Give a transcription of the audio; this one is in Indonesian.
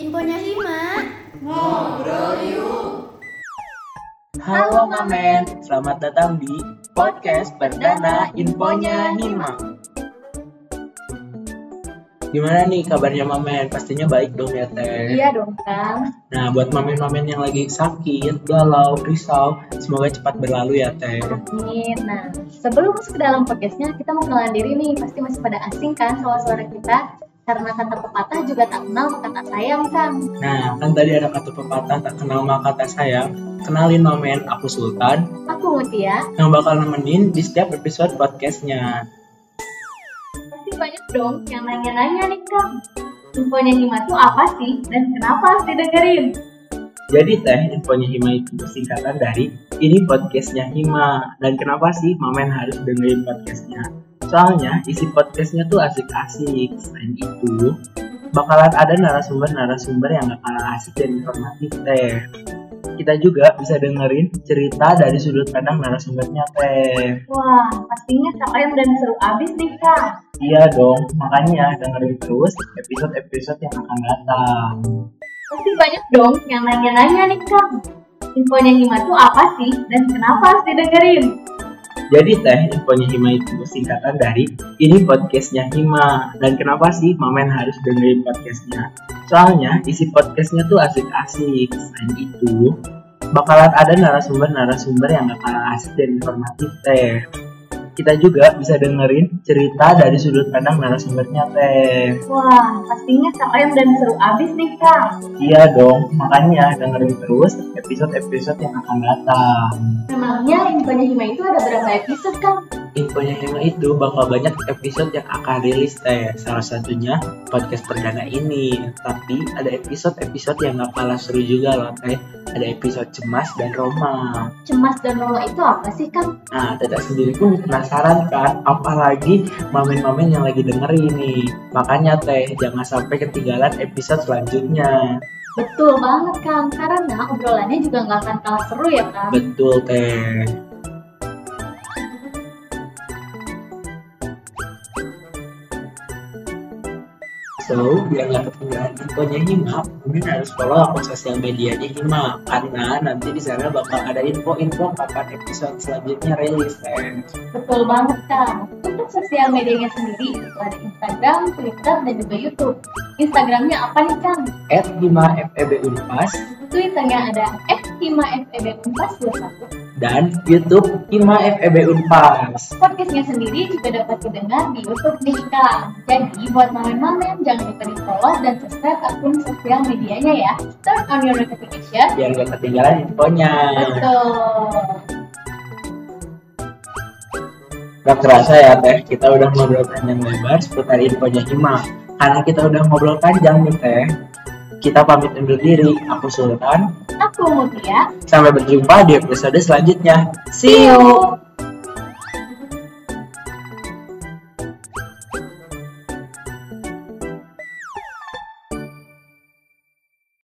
Infonya Hima. Ngobrol yuk. Halo Mamen, selamat datang di podcast perdana Infonya Hima. Gimana nih kabarnya Mamen? Pastinya baik dong ya Teh? Iya dong Kang. Nah buat Mamen-Mamen yang lagi sakit, galau, risau, semoga cepat berlalu ya Teh. Amin. Nah sebelum masuk ke dalam podcastnya, kita mau kenalan diri nih. Pasti masih pada asing kan suara-suara kita? Karena kata pepatah juga tak kenal maka tak sayang Kang. Nah kan tadi ada kata pepatah tak kenal maka tak sayang. Kenalin Mamen, aku Sultan Aku Mutia. yang bakal nemenin di setiap episode podcastnya. Pasti banyak dong yang nanya-nanya nih Kang. Infonya Hima tuh apa sih? Dan kenapa harus didengerin? Jadi teh infonya Hima itu singkatan dari ini podcastnya Hima dan kenapa sih Mamen harus dengerin podcastnya? Soalnya isi podcastnya tuh asik-asik. Selain itu bakalan ada narasumber-narasumber yang gak kalah asik dan informatif teh. Kita juga bisa dengerin cerita dari sudut pandang narasumbernya teh. Wah, pastinya keren dan seru abis nih Kang. Iya dong, makanya dengerin terus episode-episode yang akan datang. Pasti banyak dong yang nanya-nanya nih Kang. Infonya Hima tuh apa sih? Dan kenapa harus didengerin? Jadi teh infonya Hima itu singkatan dari ini podcastnya Hima dan kenapa sih Mamen harus dengerin podcastnya? Soalnya isi podcastnya tuh asik-asik. Selain itu bakalan ada narasumber-narasumber yang gak kalah asik dan informatif teh. Kita juga bisa dengerin cerita dari sudut pandang narasumbernya teh. Wah, pastinya keren dan seru abis nih Kang. Iya dong, makanya dengerin terus episode-episode yang akan datang. Memangnya infonya Hima itu ada berapa episode Kang? Infonya Hima itu bakal banyak episode yang akan rilis teh. Salah satunya podcast perdana ini. Tapi ada episode-episode yang gak kalah seru juga loh teh. Ada episode cemas dan Roma. Cemas dan Roma itu apa sih Kang? Nah, Teta sendiri pun penasaran kan, apalagi mamen-mamen yang lagi dengerin nih. Makanya teh, jangan sampai ketinggalan episode selanjutnya. Betul banget Kang, karena obrolannya juga nggak akan kalah seru ya Kang. Betul teh. So, biar nggak ketinggalan infonya Hima, mungkin harus follow akun sosial medianya Hima karena nanti di sana bakal ada info-info kapan episode selanjutnya rilis. Teh. Betul banget Kang. Untuk sosial medianya sendiri, itu ada Instagram, Twitter, dan juga YouTube. Instagramnya apa nih Kang? At Hima FEB Unpas Twitternya ada @hima_feb421. Dan YouTube Hima FEB Unpas. Podcastnya sendiri juga dapat didengar di YouTube nih Kang. Jadi buat mamen-mamen jangan lupa di follow dan subscribe akun sosial medianya ya. Turn on your notification. Biar nggak ketinggalan infonya. Betul. Gak kerasa ya teh, kita udah ngobrol panjang lebar seputar infonya Hima. Karena kita udah ngobrol panjang nih teh, kita pamit undur diri. Aku Sultan. Aku Mutia. Sampai berjumpa di episode selanjutnya. See you!